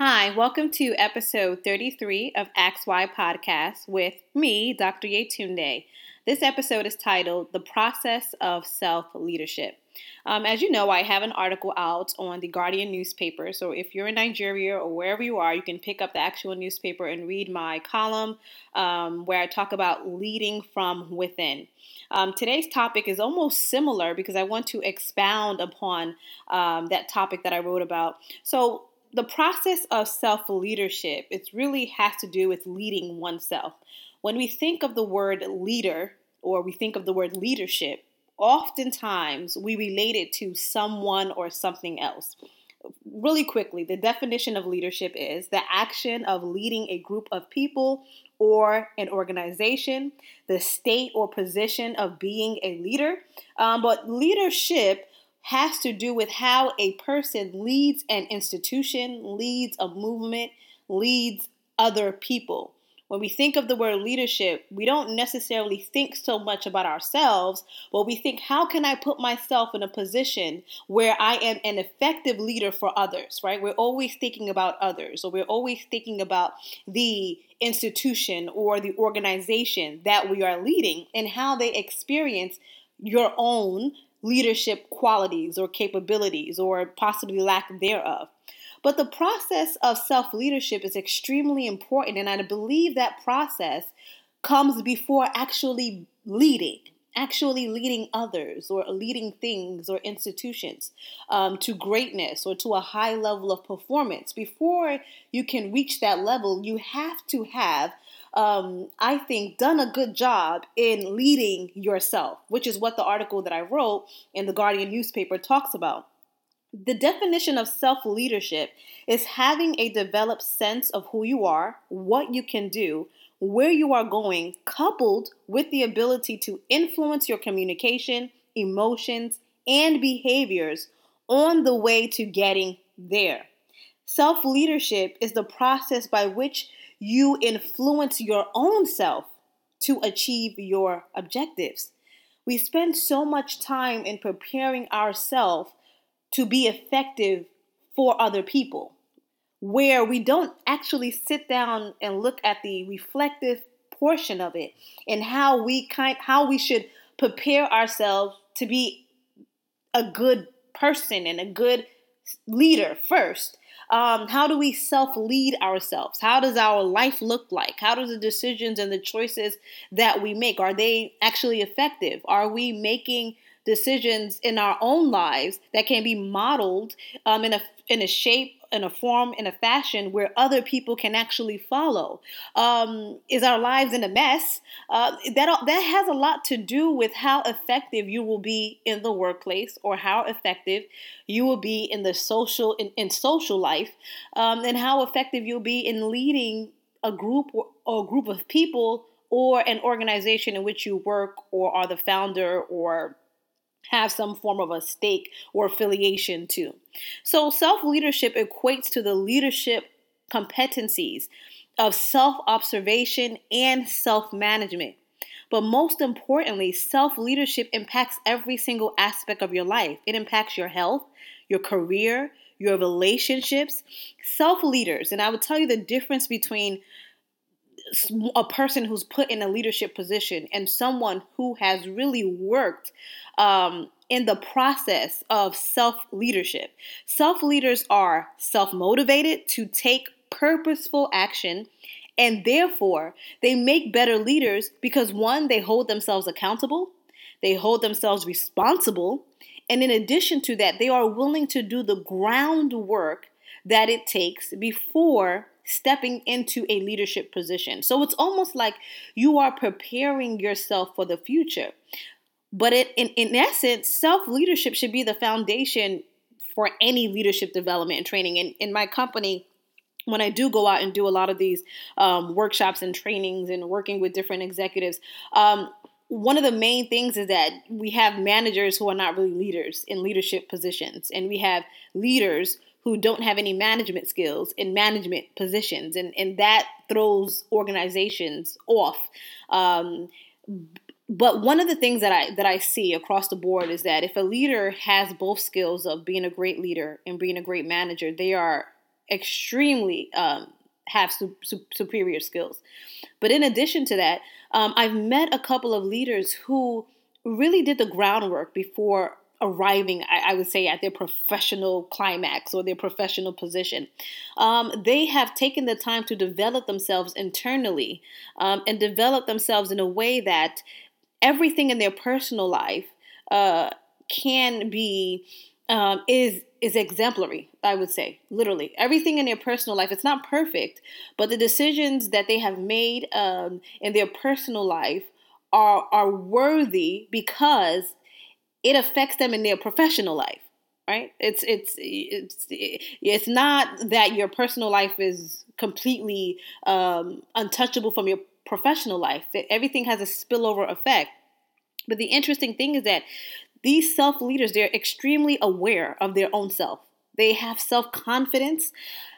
Hi, welcome to episode 33 of Why Podcast with me, Dr. Yetunde. This episode is titled The Process of Self Leadership. Um, as you know, I have an article out on the Guardian newspaper. So if you're in Nigeria or wherever you are, you can pick up the actual newspaper and read my column um, where I talk about leading from within. Um, today's topic is almost similar because I want to expound upon um, that topic that I wrote about. So the process of self leadership, it really has to do with leading oneself. When we think of the word leader or we think of the word leadership, oftentimes we relate it to someone or something else. Really quickly, the definition of leadership is the action of leading a group of people or an organization, the state or position of being a leader. Um, but leadership has to do with how a person leads an institution, leads a movement, leads other people. When we think of the word leadership, we don't necessarily think so much about ourselves, but we think, how can I put myself in a position where I am an effective leader for others, right? We're always thinking about others, or we're always thinking about the institution or the organization that we are leading and how they experience your own leadership qualities or capabilities or possibly lack thereof. But the process of self leadership is extremely important, and I believe that process comes before actually leading, actually leading others or leading things or institutions um, to greatness or to a high level of performance. Before you can reach that level, you have to have um, I think, done a good job in leading yourself, which is what the article that I wrote in the Guardian newspaper talks about. The definition of self leadership is having a developed sense of who you are, what you can do, where you are going, coupled with the ability to influence your communication, emotions, and behaviors on the way to getting there. Self leadership is the process by which you influence your own self to achieve your objectives. We spend so much time in preparing ourselves to be effective for other people, where we don't actually sit down and look at the reflective portion of it and how we kind how we should prepare ourselves to be a good person and a good leader first um, how do we self lead ourselves? How does our life look like? How do the decisions and the choices that we make are they actually effective? Are we making decisions in our own lives that can be modeled um, in a in a shape in a form, in a fashion where other people can actually follow. Um, is our lives in a mess? Uh, that that has a lot to do with how effective you will be in the workplace, or how effective you will be in the social in, in social life, um, and how effective you'll be in leading a group or, a group of people or an organization in which you work or are the founder or have some form of a stake or affiliation to. So, self leadership equates to the leadership competencies of self observation and self management. But most importantly, self leadership impacts every single aspect of your life. It impacts your health, your career, your relationships. Self leaders, and I would tell you the difference between a person who's put in a leadership position and someone who has really worked um, in the process of self leadership. Self leaders are self motivated to take purposeful action. And therefore, they make better leaders because one, they hold themselves accountable, they hold themselves responsible, and in addition to that, they are willing to do the groundwork that it takes before stepping into a leadership position. So it's almost like you are preparing yourself for the future. But it, in, in essence, self leadership should be the foundation for any leadership development and training. And in my company, when I do go out and do a lot of these um, workshops and trainings and working with different executives, um, one of the main things is that we have managers who are not really leaders in leadership positions, and we have leaders who don't have any management skills in management positions, and, and that throws organizations off. Um, but one of the things that I that I see across the board is that if a leader has both skills of being a great leader and being a great manager, they are extremely um, have su- su- superior skills. But in addition to that, um, I've met a couple of leaders who really did the groundwork before arriving, I, I, would say, at their professional climax or their professional position. Um, they have taken the time to develop themselves internally um, and develop themselves in a way that everything in their personal life uh, can be um, is is exemplary. I would say, literally, everything in their personal life. It's not perfect, but the decisions that they have made um, in their personal life are are worthy because it affects them in their professional life right? It's it's it's it's not that your personal life is completely um, untouchable from your professional life. Everything has a spillover effect. But the interesting thing is that these self leaders they're extremely aware of their own self. They have self confidence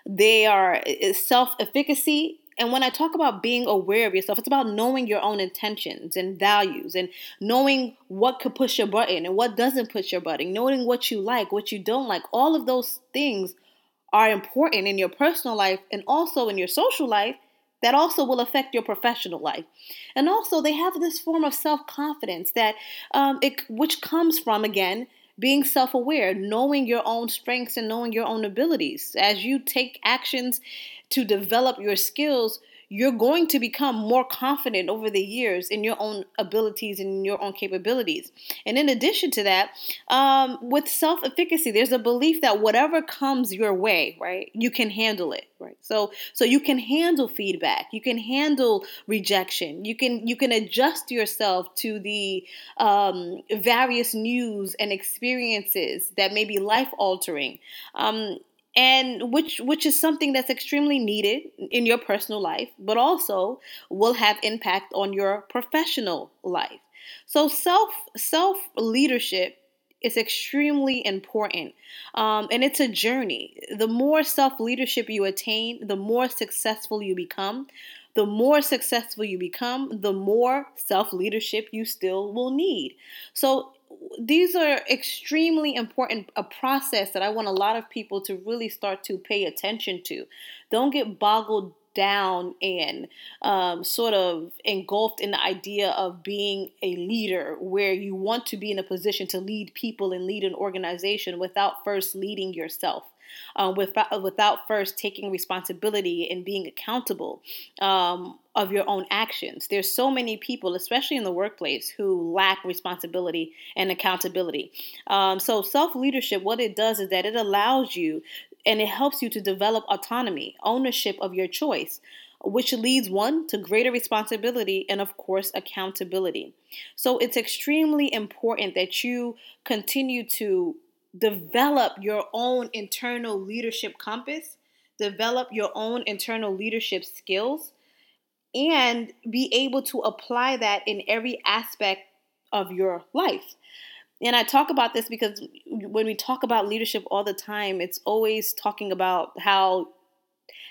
they are self efficacy and when I talk about being aware of yourself, it's about knowing your own intentions and values and knowing what could push your button and what doesn't push your button, knowing what you like, what you don't like. All of those things are important in your personal life and also in your social life that also will affect your professional life. And also, they have this form of self confidence that um, it, which comes from again being self aware, knowing your own strengths and knowing your own abilities. As you take actions to develop your skills, you're going to become more confident over the years in your own abilities and your own capabilities. And in addition to that, um, with self efficacy, there's a belief that whatever comes your way, right, you can handle it, right. So, so you can handle feedback, you can handle rejection, you can you can adjust yourself to the um, various news and experiences that may be life altering. Um, and which which is something that's extremely needed in your personal life but also will have impact on your professional life. So self self leadership is extremely important um, and it's a journey. The more self leadership you attain the more successful you become. The more successful you become the more self leadership you still will need. So these are extremely important a process that I want a lot of people to really start to pay attention to. Don't get boggled down and um, sort of engulfed in the idea of being a leader where you want to be in a position to lead people and lead an organization without first leading yourself um, without, without first taking responsibility and being accountable um, of your own actions. There's so many people, especially in the workplace, who lack responsibility and accountability. Um, so, self leadership, what it does is that it allows you and it helps you to develop autonomy, ownership of your choice which leads one to greater responsibility and, of course, accountability. So it's extremely important that you continue to develop your own internal leadership compass, develop your own internal leadership skills, and be able to apply that in every aspect of your life. And I talk about this because when we talk about leadership all the time, it's always talking about how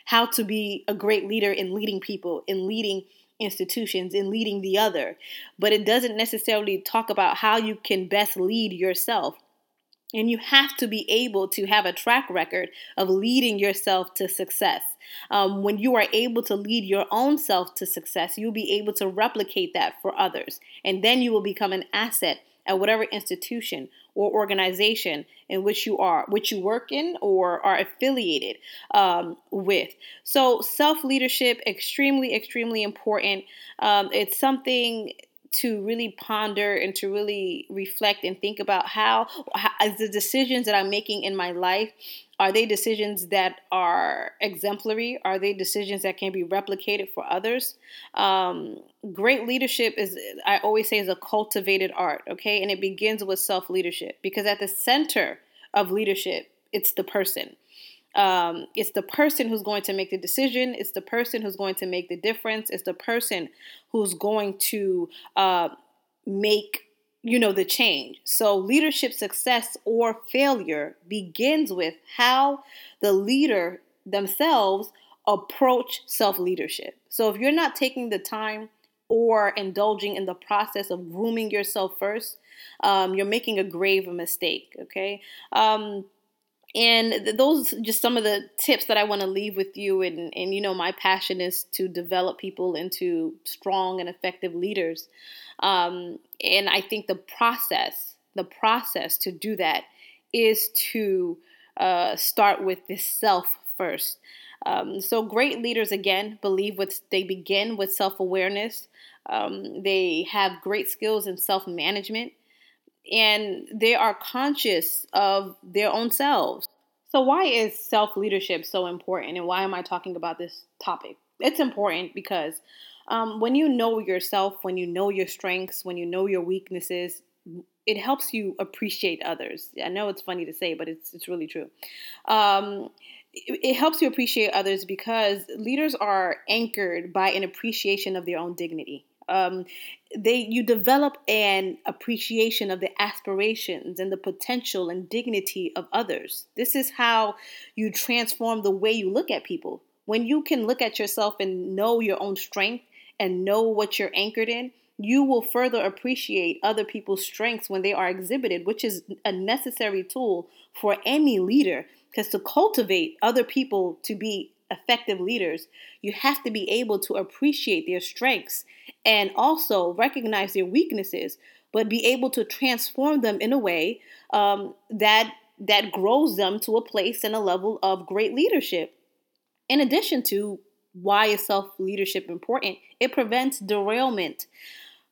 how to be a great leader in leading people, in leading institutions, in leading the other. But it doesn't necessarily talk about how you can best lead yourself. And you have to be able to have a track record of leading yourself to success. Um, when you are able to lead your own self to success, you'll be able to replicate that for others. And then you will become an asset at whatever institution or organization in which you are, which you work in or are affiliated um, with. So, self leadership extremely, extremely important. Um, it's something to really ponder and to really reflect and think about how, how the decisions that I'm making in my life are they decisions that are exemplary? Are they decisions that can be replicated for others? Um, great leadership is, I always say, is a cultivated art, okay? And it begins with self leadership because at the center of leadership, it's the person. Um, it's the person who's going to make the decision. It's the person who's going to make the difference. It's the person who's going to uh, make you know the change. So leadership success or failure begins with how the leader themselves approach self leadership. So if you're not taking the time or indulging in the process of grooming yourself first, um, you're making a grave mistake. Okay. Um, and those just some of the tips that I want to leave with you. And, and you know, my passion is to develop people into strong and effective leaders. Um, and I think the process, the process to do that is to uh, start with this self first. Um, so great leaders again believe with they begin with self awareness. Um, they have great skills in self management, and they are conscious of their own selves. So why is self leadership so important, and why am I talking about this topic? It's important because um, when you know yourself, when you know your strengths, when you know your weaknesses, it helps you appreciate others. I know it's funny to say, but it's it's really true. Um, it, it helps you appreciate others because leaders are anchored by an appreciation of their own dignity. Um, they you develop an appreciation of the aspirations and the potential and dignity of others. This is how you transform the way you look at people. When you can look at yourself and know your own strength and know what you're anchored in, you will further appreciate other people's strengths when they are exhibited, which is a necessary tool for any leader. Because to cultivate other people to be effective leaders, you have to be able to appreciate their strengths and also recognize their weaknesses, but be able to transform them in a way um, that that grows them to a place and a level of great leadership. In addition to why is self leadership important? It prevents derailment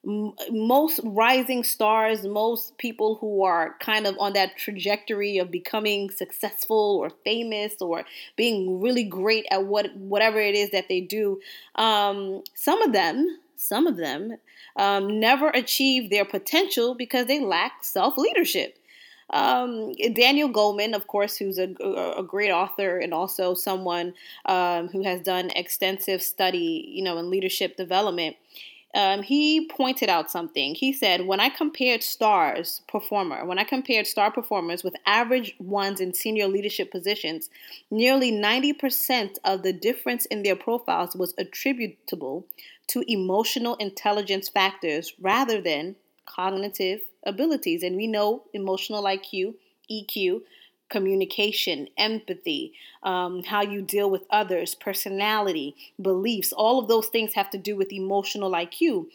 most rising stars, most people who are kind of on that trajectory of becoming successful or famous or being really great at what whatever it is that they do, um, some of them, some of them, um, never achieve their potential because they lack self leadership. Um, Daniel Goleman, of course, who's a, a, great author and also someone um, who has done extensive study, you know, in leadership development um, he pointed out something. He said, when I compared stars performer, when I compared star performers with average ones in senior leadership positions, nearly 90% of the difference in their profiles was attributable to emotional intelligence factors rather than cognitive abilities. And we know emotional IQ, EQ, communication, empathy, um, how you deal with others, personality, beliefs, all of those things have to do with emotional IQ.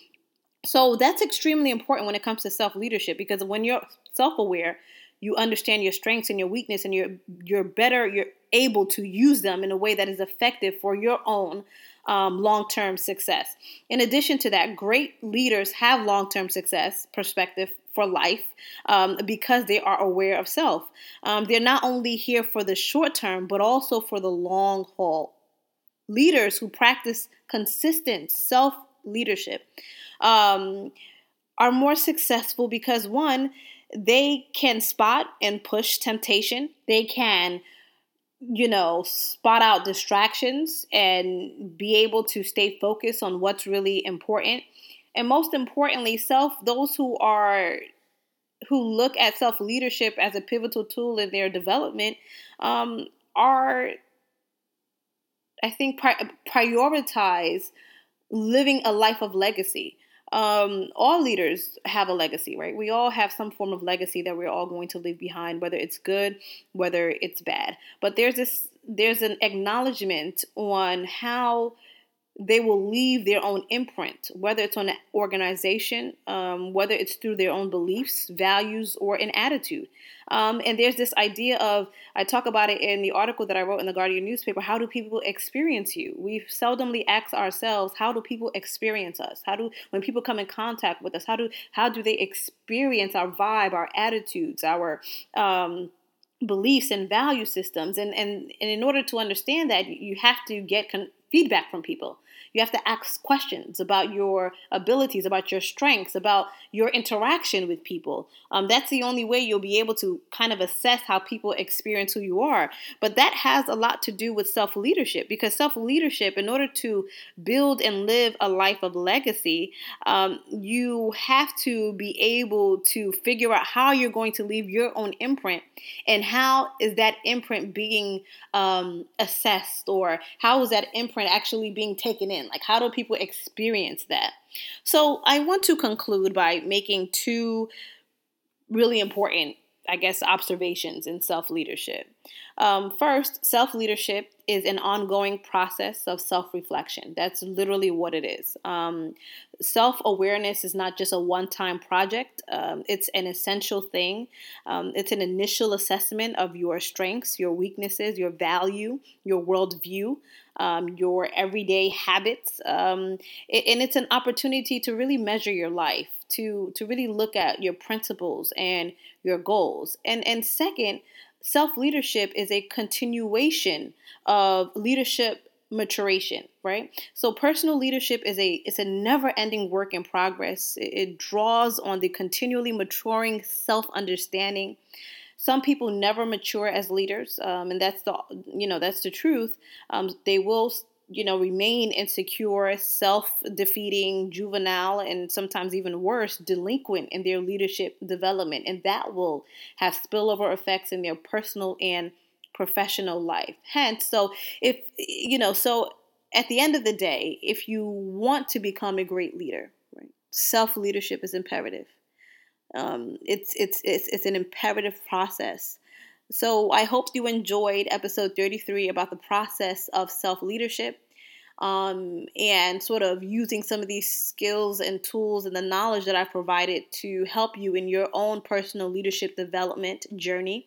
So that's extremely important when it comes to self leadership because when you're self aware, you understand your strengths and your weakness, and you're you're better. You're able to use them in a way that is effective for your own um, long term success. In addition to that, great leaders have long term success perspective for life um, because they are aware of self. Um, they're not only here for the short term, but also for the long haul. Leaders who practice consistent self leadership um, are more successful because, one, they can spot and push temptation, they can you know, spot out distractions and be able to stay focused on what's really important and most importantly self those who are who look at self leadership as a pivotal tool in their development um, are i think pri- prioritize living a life of legacy um, all leaders have a legacy, right? We all have some form of legacy that we're all going to leave behind, whether it's good, whether it's bad. But there's this, there's an acknowledgement on how they will leave their own imprint, whether it's on an organization, um, whether it's through their own beliefs, values, or an attitude. Um, and there's this idea of, I talk about it in the article that I wrote in the Guardian newspaper how do people experience you? We seldomly ask ourselves, how do people experience us? How do, when people come in contact with us, how do, how do they experience our vibe, our attitudes, our, um, beliefs and value systems and, and and in order to understand that you have to get con- feedback from people you have to ask questions about your abilities, about your strengths, about your interaction with people. Um, that's the only way you'll be able to kind of assess how people experience who you are. But that has a lot to do with self leadership because self leadership, in order to build and live a life of legacy, um, you have to be able to figure out how you're going to leave your own imprint and how is that imprint being um, assessed or how is that imprint actually being taken in. Like, how do people experience that? So, I want to conclude by making two really important I guess, observations in self leadership. Um, first, self leadership is an ongoing process of self reflection. That's literally what it is. Um, self awareness is not just a one time project, um, it's an essential thing. Um, it's an initial assessment of your strengths, your weaknesses, your value, your worldview. Um, your everyday habits, um, and it's an opportunity to really measure your life, to to really look at your principles and your goals. And and second, self-leadership is a continuation of leadership maturation right? So personal leadership is a it's a never-ending work in progress. It, it draws on the continually maturing self-understanding. Some people never mature as leaders um, and that's the you know that's the truth. Um, they will you know, remain insecure, self defeating, juvenile, and sometimes even worse, delinquent in their leadership development. And that will have spillover effects in their personal and professional life. Hence, so if, you know, so at the end of the day, if you want to become a great leader, right, self leadership is imperative. Um, it's, it's, it's, it's an imperative process. So I hope you enjoyed episode 33 about the process of self leadership um, and sort of using some of these skills and tools and the knowledge that I provided to help you in your own personal leadership development journey.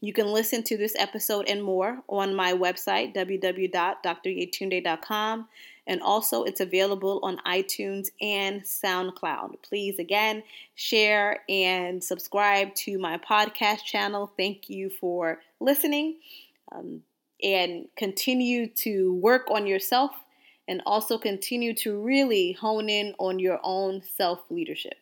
You can listen to this episode and more on my website, www.dryetunde.com. And also, it's available on iTunes and SoundCloud. Please, again, share and subscribe to my podcast channel. Thank you for listening. Um, and continue to work on yourself and also continue to really hone in on your own self leadership.